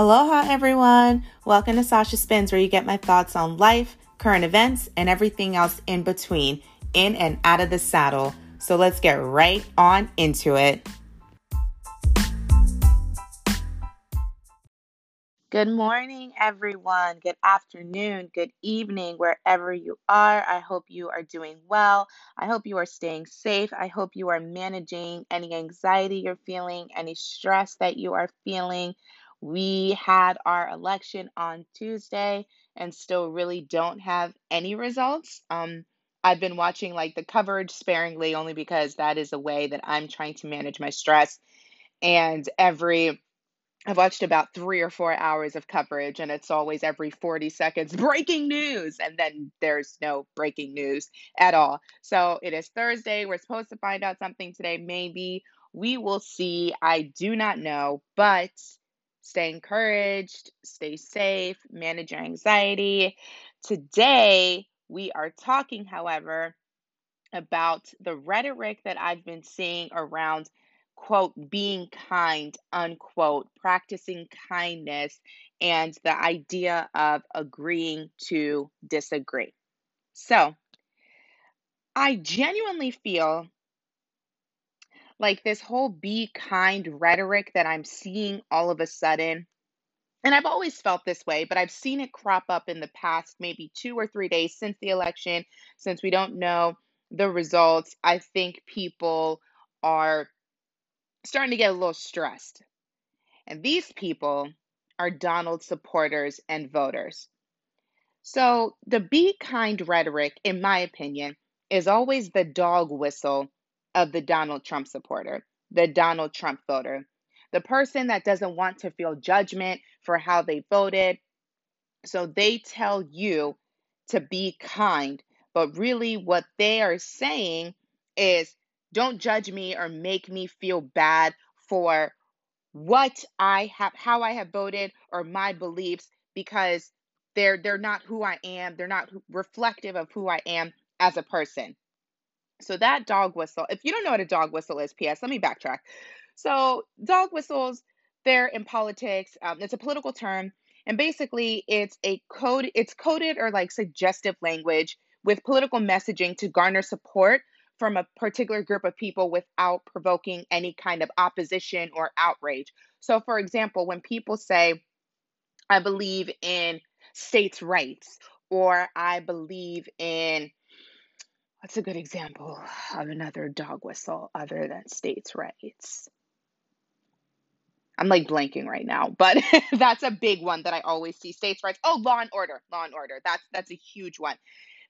Aloha, everyone. Welcome to Sasha Spins, where you get my thoughts on life, current events, and everything else in between, in and out of the saddle. So let's get right on into it. Good morning, everyone. Good afternoon, good evening, wherever you are. I hope you are doing well. I hope you are staying safe. I hope you are managing any anxiety you're feeling, any stress that you are feeling. We had our election on Tuesday and still really don't have any results. Um, I've been watching like the coverage sparingly only because that is a way that I'm trying to manage my stress. And every I've watched about three or four hours of coverage, and it's always every 40 seconds breaking news, and then there's no breaking news at all. So it is Thursday. We're supposed to find out something today. Maybe we will see. I do not know, but stay encouraged, stay safe, manage your anxiety. Today, we are talking, however, about the rhetoric that I've been seeing around quote, being kind, unquote, practicing kindness, and the idea of agreeing to disagree. So, I genuinely feel like this whole be kind rhetoric that I'm seeing all of a sudden, and I've always felt this way, but I've seen it crop up in the past maybe two or three days since the election, since we don't know the results. I think people are starting to get a little stressed. And these people are Donald supporters and voters. So the be kind rhetoric, in my opinion, is always the dog whistle of the Donald Trump supporter, the Donald Trump voter, the person that doesn't want to feel judgment for how they voted. So they tell you to be kind, but really what they are saying is don't judge me or make me feel bad for what I have how I have voted or my beliefs because they're they're not who I am. They're not reflective of who I am as a person. So that dog whistle, if you don't know what a dog whistle is, PS, let me backtrack. So dog whistles, they're in politics. Um, it's a political term, and basically it's a code. It's coded or like suggestive language with political messaging to garner support from a particular group of people without provoking any kind of opposition or outrage. So, for example, when people say, I believe in states' rights, or I believe in what's a good example of another dog whistle other than states' rights? I'm like blanking right now, but that's a big one that I always see. States' rights. Oh, law and order. Law and order. That's that's a huge one.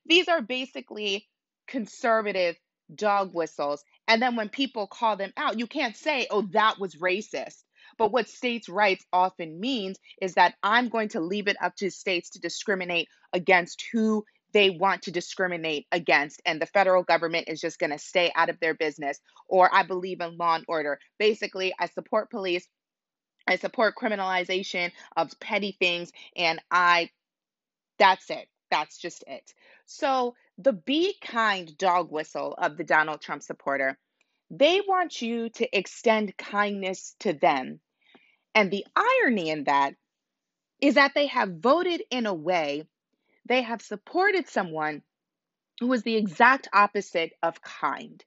These are basically conservative dog whistles. And then when people call them out, you can't say, oh, that was racist. But what states' rights often means is that I'm going to leave it up to states to discriminate against who they want to discriminate against, and the federal government is just going to stay out of their business. Or I believe in law and order. Basically, I support police. I support criminalization of petty things, and I, that's it. That's just it. So the be kind dog whistle of the Donald Trump supporter, they want you to extend kindness to them. And the irony in that is that they have voted in a way, they have supported someone who is the exact opposite of kind.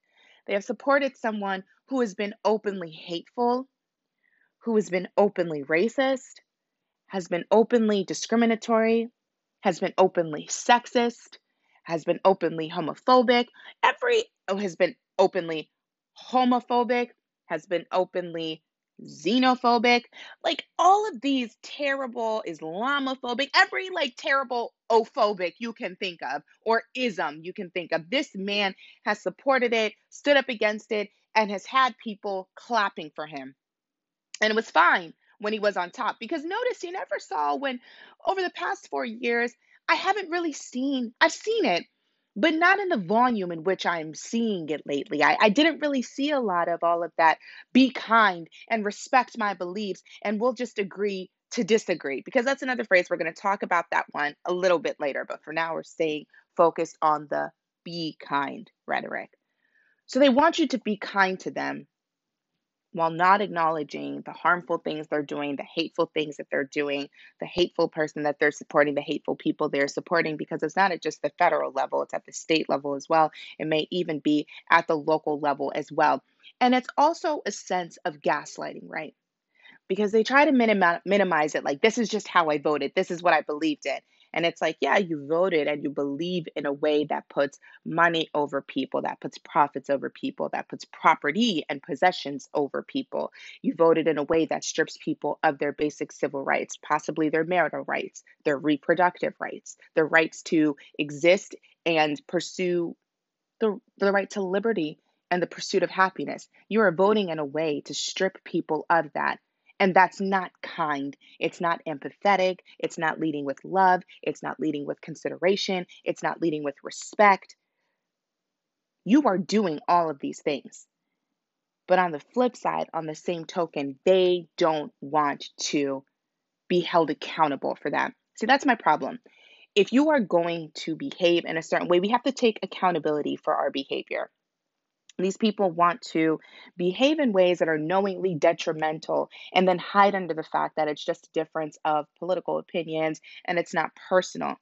They have supported someone who has been openly hateful, who has been openly racist, has been openly discriminatory, has been openly sexist, has been openly homophobic. Every oh, has been openly homophobic, has been openly xenophobic. Like all of these terrible Islamophobic, every like terrible ophobic you can think of, or ism you can think of. This man has supported it, stood up against it, and has had people clapping for him. And it was fine when he was on top because notice you never saw when over the past four years I haven't really seen, I've seen it, but not in the volume in which I'm seeing it lately. I, I didn't really see a lot of all of that. Be kind and respect my beliefs, and we'll just agree to disagree because that's another phrase. We're going to talk about that one a little bit later, but for now, we're staying focused on the be kind rhetoric. So they want you to be kind to them. while not acknowledging the harmful things they're doing, the hateful things that they're doing, the hateful person that they're supporting, the hateful people they're supporting, because it's not at just the federal level, it's at the state level as well. It may even be at the local level as well. And it's also a sense of gaslighting, right? Because they try to minim- minimize it like this is just how I voted, this is what I believed in. And it's like, yeah, you voted and you believe in a way that puts money over people, that puts profits over people, that puts property and possessions over people. You voted in a way that strips people of their basic civil rights, possibly their marital rights, their reproductive rights, their rights to exist and pursue the, the right to liberty and the pursuit of happiness. You are voting in a way to strip people of that and that's not kind. It's not empathetic. It's not leading with love. It's not leading with consideration. It's not leading with respect. You are doing all of these things. But on the flip side, on the same token, they don't want to be held accountable for that. See, that's my problem. If you are going to behave in a certain way, we have to take accountability for our behavior. These people want to behave in ways that are knowingly detrimental and then hide under the fact that it's just a difference of political opinions and it's not personal.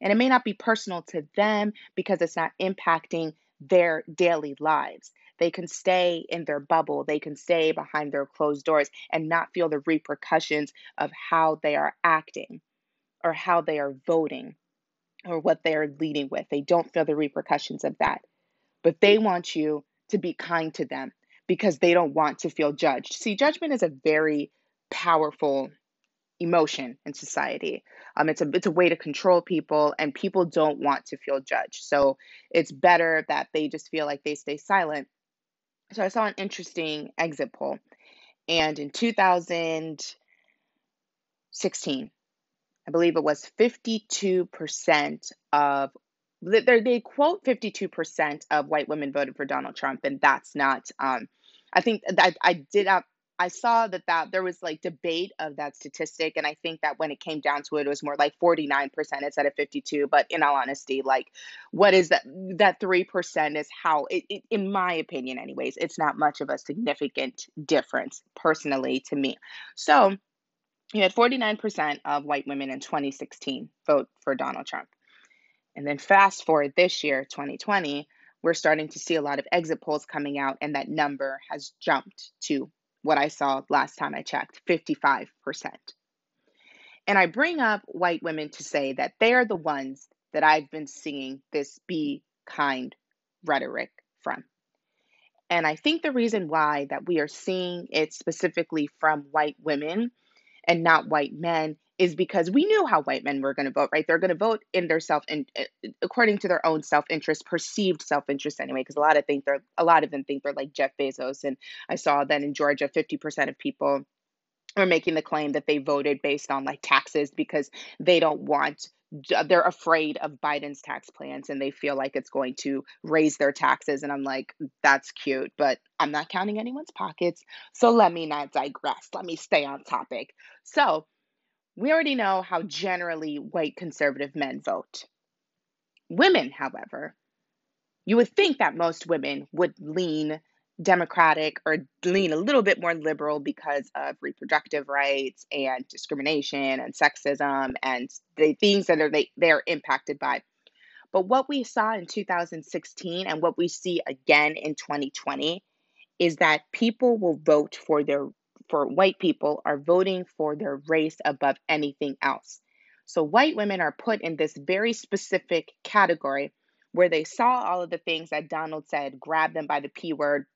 And it may not be personal to them because it's not impacting their daily lives. They can stay in their bubble, they can stay behind their closed doors and not feel the repercussions of how they are acting or how they are voting or what they are leading with. They don't feel the repercussions of that. But they want you to be kind to them because they don't want to feel judged. See, judgment is a very powerful emotion in society. Um, it's a it's a way to control people, and people don't want to feel judged. So it's better that they just feel like they stay silent. So I saw an interesting exit poll, and in 2016, I believe it was 52% of they quote 52% of white women voted for Donald Trump, and that's not. Um, I think that I did up. I saw that that there was like debate of that statistic, and I think that when it came down to it, it was more like 49% instead of 52. But in all honesty, like, what is that? That three percent is how, it, it, in my opinion, anyways, it's not much of a significant difference personally to me. So you had 49% of white women in 2016 vote for Donald Trump. And then fast forward this year, 2020, we're starting to see a lot of exit polls coming out, and that number has jumped to what I saw last time I checked 55%. And I bring up white women to say that they are the ones that I've been seeing this be kind rhetoric from. And I think the reason why that we are seeing it specifically from white women and not white men is because we knew how white men were going to vote, right? They're going to vote in their self eh, according to their own self-interest, perceived self-interest anyway, because a lot of think they're a lot of them think they're like Jeff Bezos and I saw that in Georgia 50% of people are making the claim that they voted based on like taxes because they don't want they're afraid of Biden's tax plans and they feel like it's going to raise their taxes and I'm like that's cute but I'm not counting anyone's pockets so let me not digress let me stay on topic so we already know how generally white conservative men vote. Women, however, you would think that most women would lean Democratic or lean a little bit more liberal because of reproductive rights and discrimination and sexism and the things that are they, they're impacted by. But what we saw in 2016 and what we see again in 2020 is that people will vote for their for white people are voting for their race above anything else. So white women are put in this very specific category where they saw all of the things that Donald said, grab them by the P word,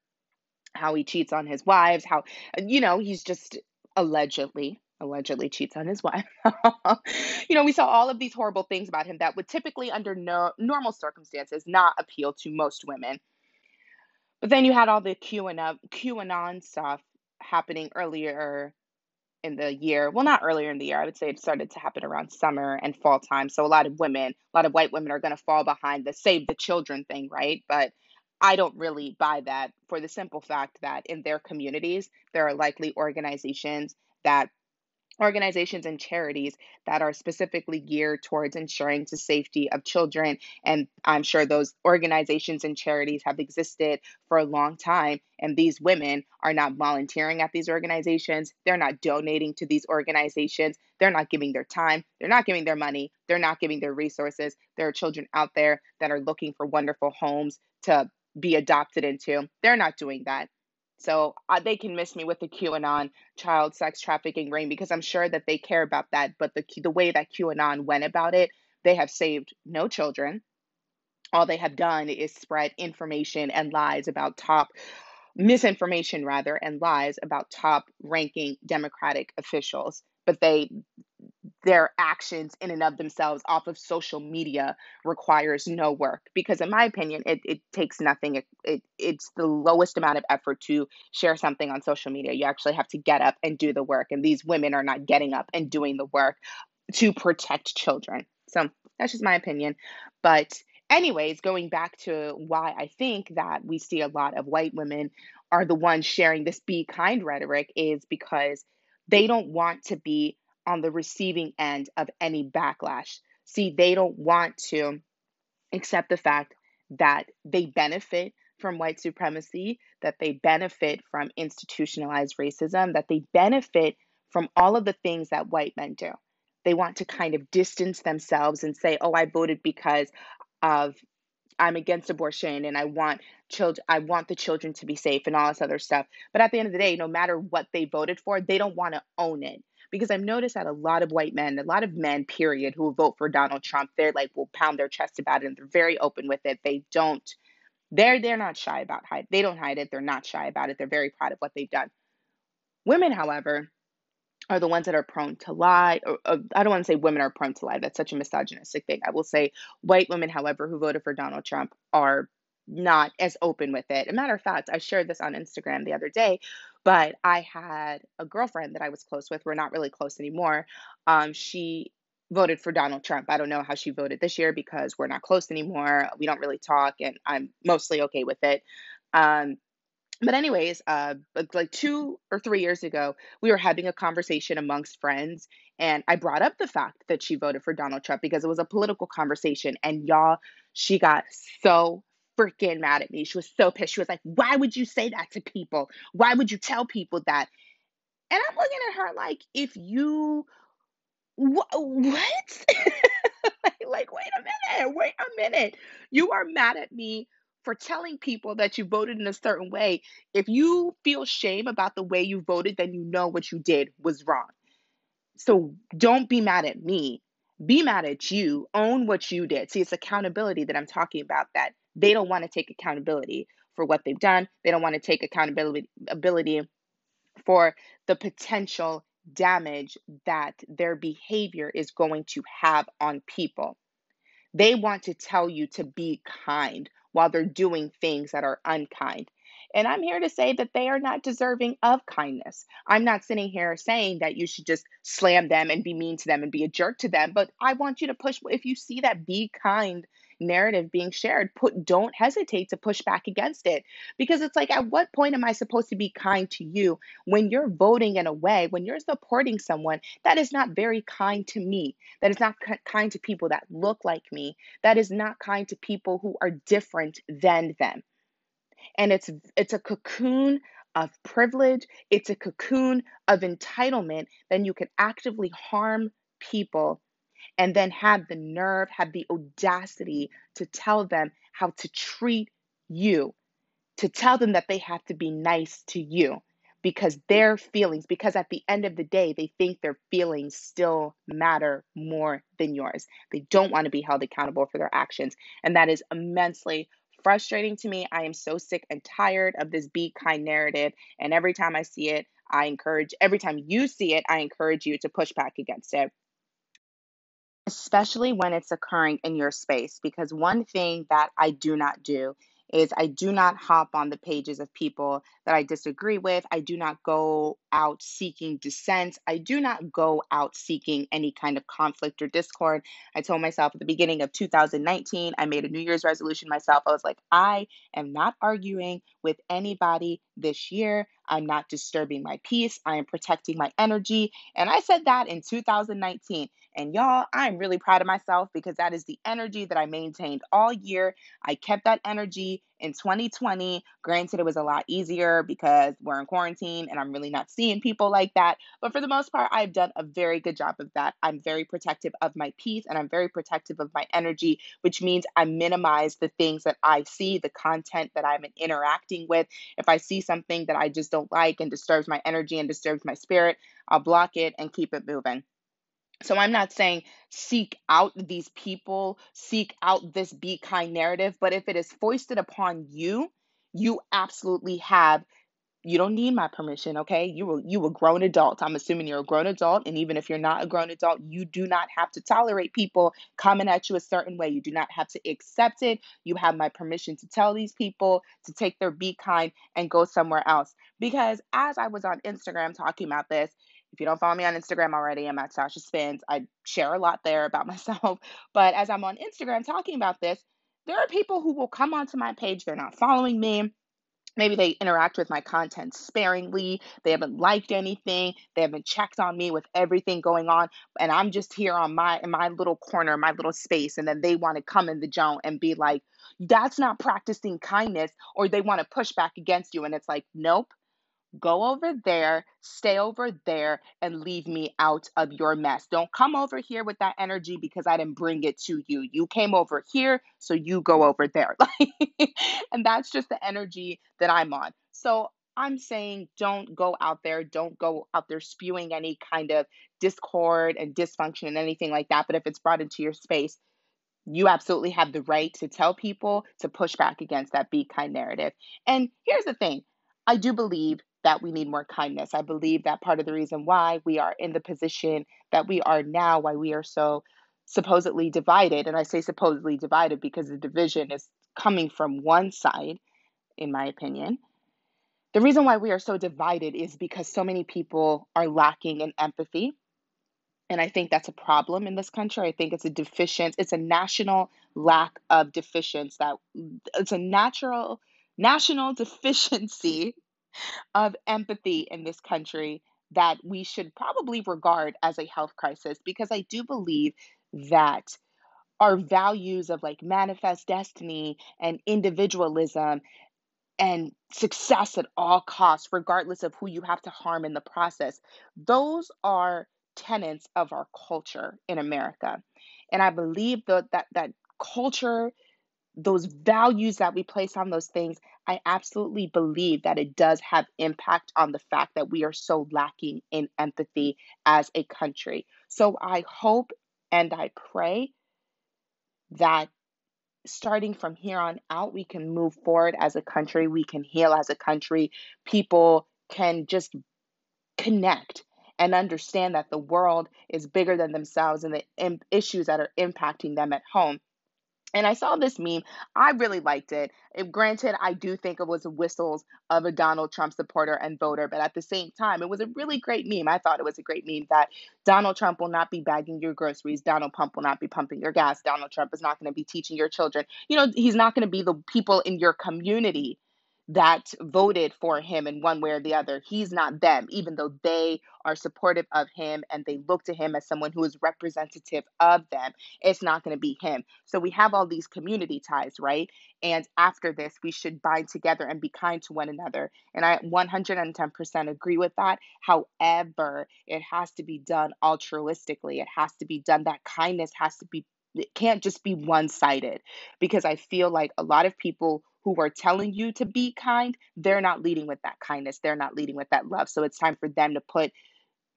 how he cheats on his wives, how, you know, he's just allegedly, allegedly cheats on his wife. you know, we saw all of these horrible things about him that would typically, under no, normal circumstances, not appeal to most women. But then you had all the QAnon, QAnon stuff happening earlier in the year. Well, not earlier in the year. I would say it started to happen around summer and fall time. So a lot of women, a lot of white women are going to fall behind the save the children thing, right? But I don't really buy that for the simple fact that in their communities, there are likely organizations that organizations and charities that are specifically geared towards ensuring the safety of children and i'm sure those organizations and charities have existed for a long time and these women are not volunteering at these organizations they're not donating to these organizations they're not giving their time they're not giving their money they're not giving their resources. There are children out there that are looking for wonderful homes to be adopted into. They're not doing that so uh, they can miss me with the QAnon child sex trafficking ring because I'm sure that they care about that. But the the way that QAnon went about it, they have saved no children. All they have done is spread information and lies about top misinformation rather and lies about top ranking Democratic officials. But they their actions in and of themselves off of social media requires no work. Because in my opinion it, it takes nothing. It, it it's the lowest amount of effort to share something on social media. You actually have to get up and do the work and these women are not getting up and doing the work to protect children. So that's just my opinion. But anyways going back to why i think that we see a lot of white women are the ones sharing this be kind rhetoric is because they don't want to be on the receiving end of any backlash. See, they don't want to accept the fact that they benefit from white supremacy, that they benefit from institutionalized racism, that they benefit from all of the things that white men do. They want to kind of distance themselves and say, oh, I voted because of I'm against abortion and I want children I want the children to be safe and all this other stuff. But at the end of the day, no matter what they voted for, they don't want to own it. Because I've noticed that a lot of white men, a lot of men, period, who vote for Donald Trump, they're like will pound their chest about it and they're very open with it. They don't they're they're not shy about hide. They don't hide it. They're not shy about it. They're very proud of what they've done. Women, however, are the ones that are prone to lie. Or, I don't want to say women are prone to lie. That's such a misogynistic thing. I will say white women, however, who voted for Donald Trump are not as open with it. A matter of fact, I shared this on Instagram the other day, but I had a girlfriend that I was close with. We're not really close anymore. Um, she voted for Donald Trump. I don't know how she voted this year because we're not close anymore. We don't really talk, and I'm mostly okay with it. Um, but anyways, uh, like two or three years ago, we were having a conversation amongst friends, and I brought up the fact that she voted for Donald Trump because it was a political conversation, and y'all, she got so freaking mad at me. She was so pissed. She was like, "Why would you say that to people? Why would you tell people that?" And I'm looking at her like, "If you what? what? like, like, wait a minute, wait a minute. You are mad at me for telling people that you voted in a certain way. If you feel shame about the way you voted, then you know what you did was wrong. So don't be mad at me. Be mad at you. Own what you did. See, it's accountability that I'm talking about that they don't want to take accountability for what they've done. They don't want to take accountability ability for the potential damage that their behavior is going to have on people. They want to tell you to be kind while they're doing things that are unkind. And I'm here to say that they are not deserving of kindness. I'm not sitting here saying that you should just slam them and be mean to them and be a jerk to them, but I want you to push if you see that be kind narrative being shared, put don't hesitate to push back against it because it's like at what point am I supposed to be kind to you when you're voting in a way, when you're supporting someone that is not very kind to me, that is not kind to people that look like me, that is not kind to people who are different than them. And it's it's a cocoon of privilege, it's a cocoon of entitlement, then you can actively harm people and then have the nerve, have the audacity to tell them how to treat you, to tell them that they have to be nice to you because their feelings, because at the end of the day, they think their feelings still matter more than yours. They don't want to be held accountable for their actions. And that is immensely frustrating to me. I am so sick and tired of this be kind narrative. And every time I see it, I encourage, every time you see it, I encourage you to push back against it especially when it's occurring in your space. Because one thing that I do not do is I do not hop on the pages of people that I disagree with. I do not go out seeking dissent. I do not go out seeking any kind of conflict or discord. I told myself at the beginning of 2019, I made a New Year's resolution myself. I was like, I am not arguing with anybody this year. I'm not disturbing my peace. I am protecting my energy. And I said that in 2019. And y'all, I'm really proud of myself because that is the energy that I maintained all year. I kept that energy in 2020. Granted, it was a lot easier because we're in quarantine and I'm really not seeing people like that. But for the most part, I've done a very good job of that. I'm very protective of my peace and I'm very protective of my energy, which means I minimize the things that I see, the content that I'm interacting with. If I see something that I just don't like and disturbs my energy and disturbs my spirit, I'll block it and keep it moving. So I'm not saying seek out these people, seek out this be kind narrative, but if it is foisted upon you, you absolutely have you don't need my permission, okay? You were you a grown adult. I'm assuming you're a grown adult, and even if you're not a grown adult, you do not have to tolerate people coming at you a certain way. You do not have to accept it. You have my permission to tell these people to take their be kind and go somewhere else. Because as I was on Instagram talking about this, if you don't follow me on Instagram already, I'm at Sasha Spins. I share a lot there about myself. But as I'm on Instagram talking about this, there are people who will come onto my page. They're not following me. Maybe they interact with my content sparingly. They haven't liked anything. They haven't checked on me with everything going on. And i'm just here on my in my little corner my little space. And then they want to come in the zone and be like that's not practicing kindness or they want to push back against you. And it's like nope Go over there, stay over there, and leave me out of your mess. Don't come over here with that energy because I didn't bring it to you. You came over here, so you go over there. and that's just the energy that I'm on. So I'm saying don't go out there, don't go out there spewing any kind of discord and dysfunction and anything like that. But if it's brought into your space, you absolutely have the right to tell people to push back against that be kind narrative. And here's the thing I do believe that we need more kindness. I believe that part of the reason why we are in the position that we are now, why we are so supposedly divided, and I say supposedly divided because the division is coming from one side, in my opinion. The reason why we are so divided is because so many people are lacking in empathy. And I think that's a problem in this country. I think it's a deficient, it's a national lack of deficiency that it's a natural national deficiency of empathy in this country that we should probably regard as a health crisis because I do believe that our values of like manifest destiny and individualism and success at all costs, regardless of who you have to harm in the process, those are tenets of our culture in America. And I believe that that, that culture those values that we place on those things, I absolutely believe that it does have impact on the fact that we are so lacking in empathy as a country. So I hope and I pray that starting from here on out, we can move forward as a country, we can heal as a country, people can just connect and understand that the world is bigger than themselves and the issues that are impacting them at home and I saw this meme. I really liked it. it. Granted, I do think it was whistles of a Donald Trump supporter and voter, but at the same time, it was a really great meme. I thought it was a great meme that Donald Trump will not be bagging your groceries. Donald Trump will not be pumping your gas. Donald Trump is not going to be teaching your children. You know, he's not going to be the people in your community that voted for him in one way or the other. He's not them, even though they are supportive of him and they look to him as someone who is representative of them. It's not going to be him. So we have all these community ties, right? And after this, we should bind together and be kind to one another. And I 110% agree with that. However, it has to be done altruistically, it has to be done, that kindness has to be it can't just be one sided because I feel like a lot of people who are telling you to be kind, they're not leading with that kindness. They're not leading with that love. So it's time for them to put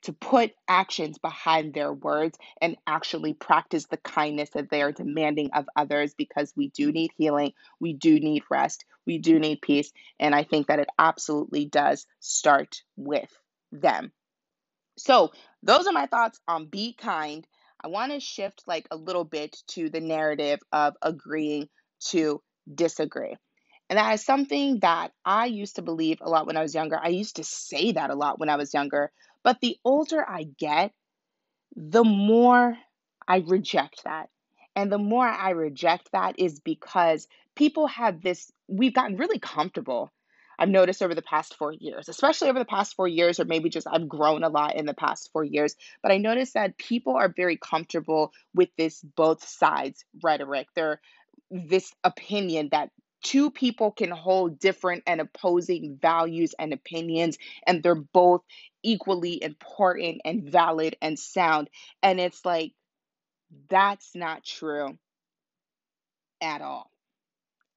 to put actions behind their words and actually practice the kindness that they are demanding of others because we do need healing, we do need rest, we do need peace, and I think that it absolutely does start with them. So, those are my thoughts on be kind. I want to shift like a little bit to the narrative of agreeing to disagree. And that is something that I used to believe a lot when I was younger. I used to say that a lot when I was younger. But the older I get, the more I reject that. And the more I reject that is because people have this, we've gotten really comfortable. I've noticed over the past four years, especially over the past four years, or maybe just I've grown a lot in the past four years, but I noticed that people are very comfortable with this both sides rhetoric. They're this opinion that two people can hold different and opposing values and opinions, and they're both equally important and valid and sound. And it's like, that's not true at all.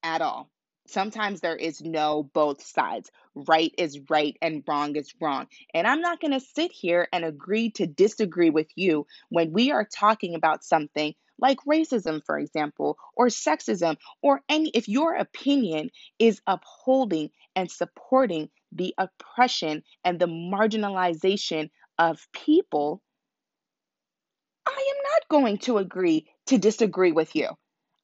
At all. Sometimes there is no both sides. Right is right and wrong is wrong. And I'm not going to sit here and agree to disagree with you when we are talking about something like racism, for example, or sexism, or any, if your opinion is upholding and supporting the oppression and the marginalization of people, I am not going to agree to disagree with you.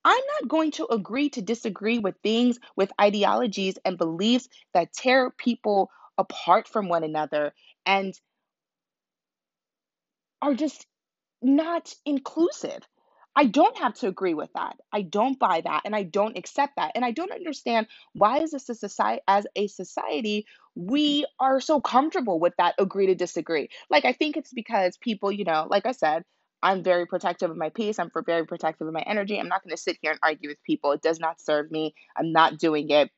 I'm not going to agree to disagree with things, with ideologies and beliefs that tear people apart from one another and are just not inclusive. I don't have to agree with that. I don't buy that and I don't accept that. And I don't understand why this a society as a society we are so comfortable with that agree to disagree. Like I think it's because people, you know, like I said, I'm very protective of my peace. I'm very protective of my energy. I'm not going to sit here and argue with people. It does not serve me. I'm not doing it.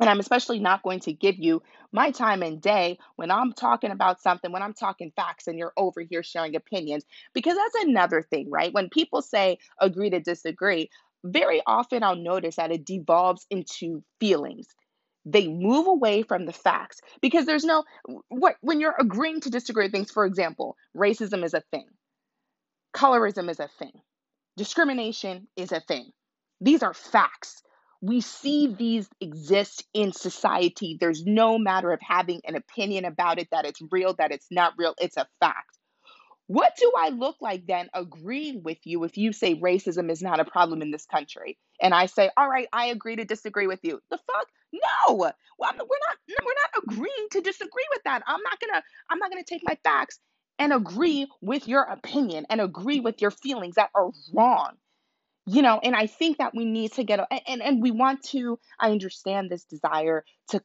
And I'm especially not going to give you my time and day when I'm talking about something, when I'm talking facts and you're over here sharing opinions, because that's another thing, right? When people say agree to disagree, very often I'll notice that it devolves into feelings. They move away from the facts because there's no, what, when you're agreeing to disagree things, for example, racism is a thing Colorism is a thing. Discrimination is a thing. These are facts. We see these exist in society. There's no matter of having an opinion about it that it's real, that it's not real. It's a fact. What do I look like then agreeing with you if you say racism is not a problem in this country? And I say, all right, I agree to disagree with you. The fuck? No. Well, we're not we're not agreeing to disagree with that. I'm not gonna I'm not gonna take my facts and agree with your opinion and agree with your feelings that are wrong you know and i think that we need to get and and we want to i understand this desire to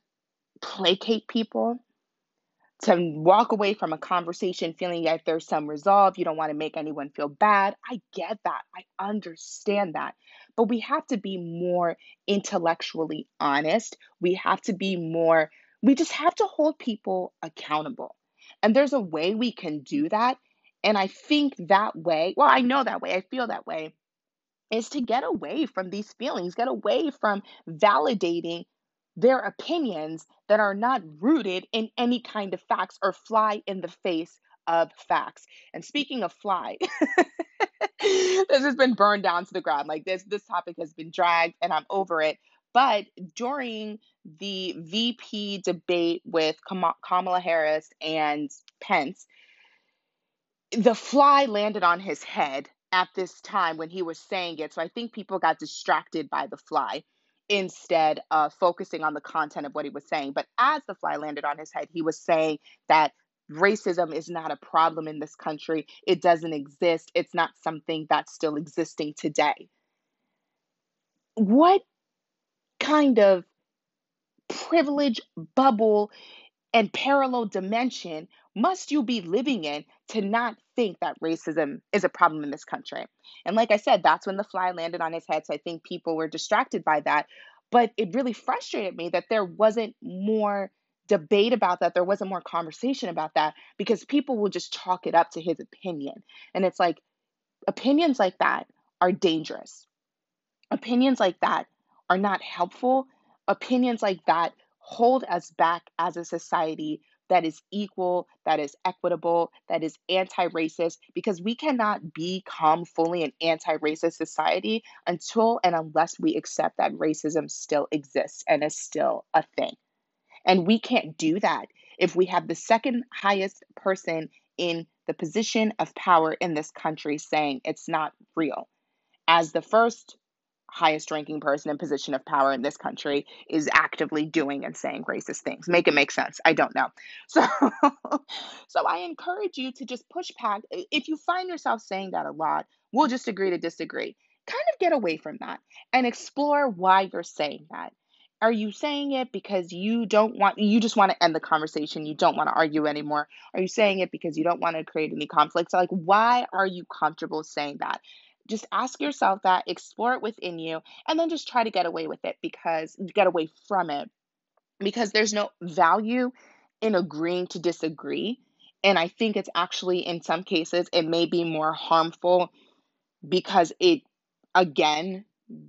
placate people to walk away from a conversation feeling like there's some resolve you don't want to make anyone feel bad. I get that. I understand that. But we have to be more intellectually honest. We have to be more we just have to hold people accountable. And there's a way we can do that. And I think that way, well, I know that way, I feel that way, is to get away from these feelings, get away from validating their opinions that are not rooted in any kind of facts or fly in the face of facts. And speaking of fly, this has been burned down to the ground. Like this, this topic has been dragged and I'm over it. But during the VP debate with Kamala Harris and Pence, the fly landed on his head at this time when he was saying it. So I think people got distracted by the fly instead of focusing on the content of what he was saying. But as the fly landed on his head, he was saying that racism is not a problem in this country. It doesn't exist. It's not something that's still existing today. What kind of privilege bubble and parallel dimension must you be living in to not think that racism is a problem in this country? And like I said, that's when the fly landed on his head. So I think people were distracted by that. But it really frustrated me that there wasn't more debate about that. There wasn't more conversation about that because people will just chalk it up to his opinion. And it's like, opinions like that are dangerous. Opinions like that are not helpful, opinions like that hold us back as a society that is equal, that is equitable, that is anti racist, because we cannot become fully an anti racist society until and unless we accept that racism still exists and is still a thing. And we can't do that if we have the second highest person in the position of power in this country saying it's not real. As the first highest ranking person in position of power in this country is actively doing and saying racist things. Make it make sense. I don't know. So so I encourage you to just push back if you find yourself saying that a lot, we'll just agree to disagree. Kind of get away from that and explore why you're saying that. Are you saying it because you don't want, you just want to end the conversation? You don't want to argue anymore? Are you saying it because you don't want to create any conflicts? Like, why are you comfortable saying that? Just ask yourself that, explore it within you, and then just try to get away with it because get away from it because there's no value in agreeing to disagree. And I think it's actually, in some cases, it may be more harmful because it, again,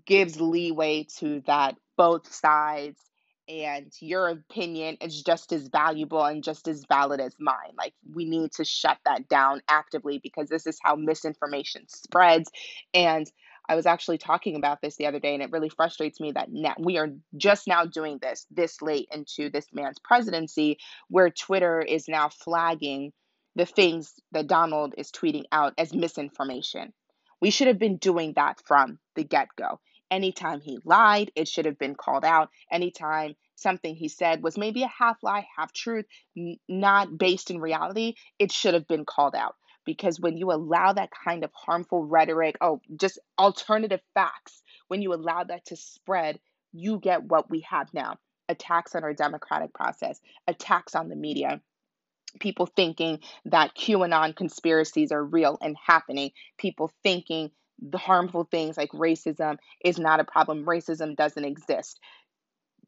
gives leeway to that both sides and your opinion is just as valuable and just as valid as mine. Like, we need to shut that down actively because this is how misinformation spreads. And I was actually talking about this the other day, and it really frustrates me that now we are just now doing this this late into this man's presidency, where Twitter is now flagging the things that Donald is tweeting out as misinformation. We should have been doing that from the get go. Anytime he lied, it should have been called out. Anytime something he said was maybe a half lie, half truth, n- not based in reality, it should have been called out because when you allow that kind of harmful rhetoric, oh, just alternative facts, when you allow that to spread, you get what we have now attacks on our democratic process, attacks on the media. People thinking that QAnon conspiracies are real and happening. People thinking the harmful things like racism is not a problem. Racism doesn't exist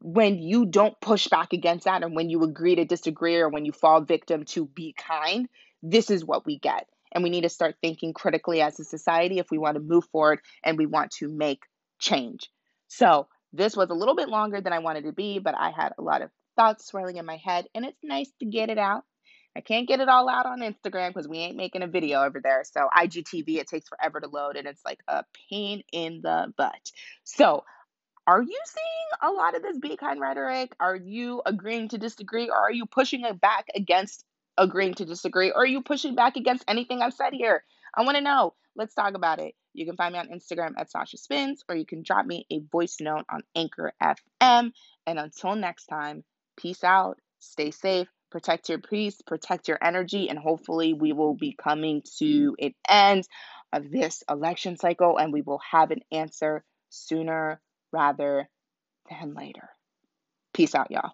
when you don't push back against that and when you agree to disagree or when you fall victim to be kind, this is what we get. And we need to start thinking critically as a society if we want to move forward and we want to make change. So, this was a little bit longer than I wanted to be, but I had a lot of thoughts swirling in my head, and it's nice to get it out. I can't get it all out on Instagram because we ain't making a video over there. So, IGTV, it takes forever to load, and it's like a pain in the butt. So, are you seeing a lot of this be kind rhetoric? Are you agreeing to disagree? Or are you pushing it back against agreeing to disagree? Or are you pushing back against anything I've said here? I want to know. Let's talk about it. You can find me on Instagram at Sasha Spins, or you can drop me a voice note on Anchor FM. And until next time, peace out, stay safe, protect your peace, protect your energy, and hopefully we will be coming to mm. an end of this election cycle and we will have an answer sooner rather than later. Peace out, y'all.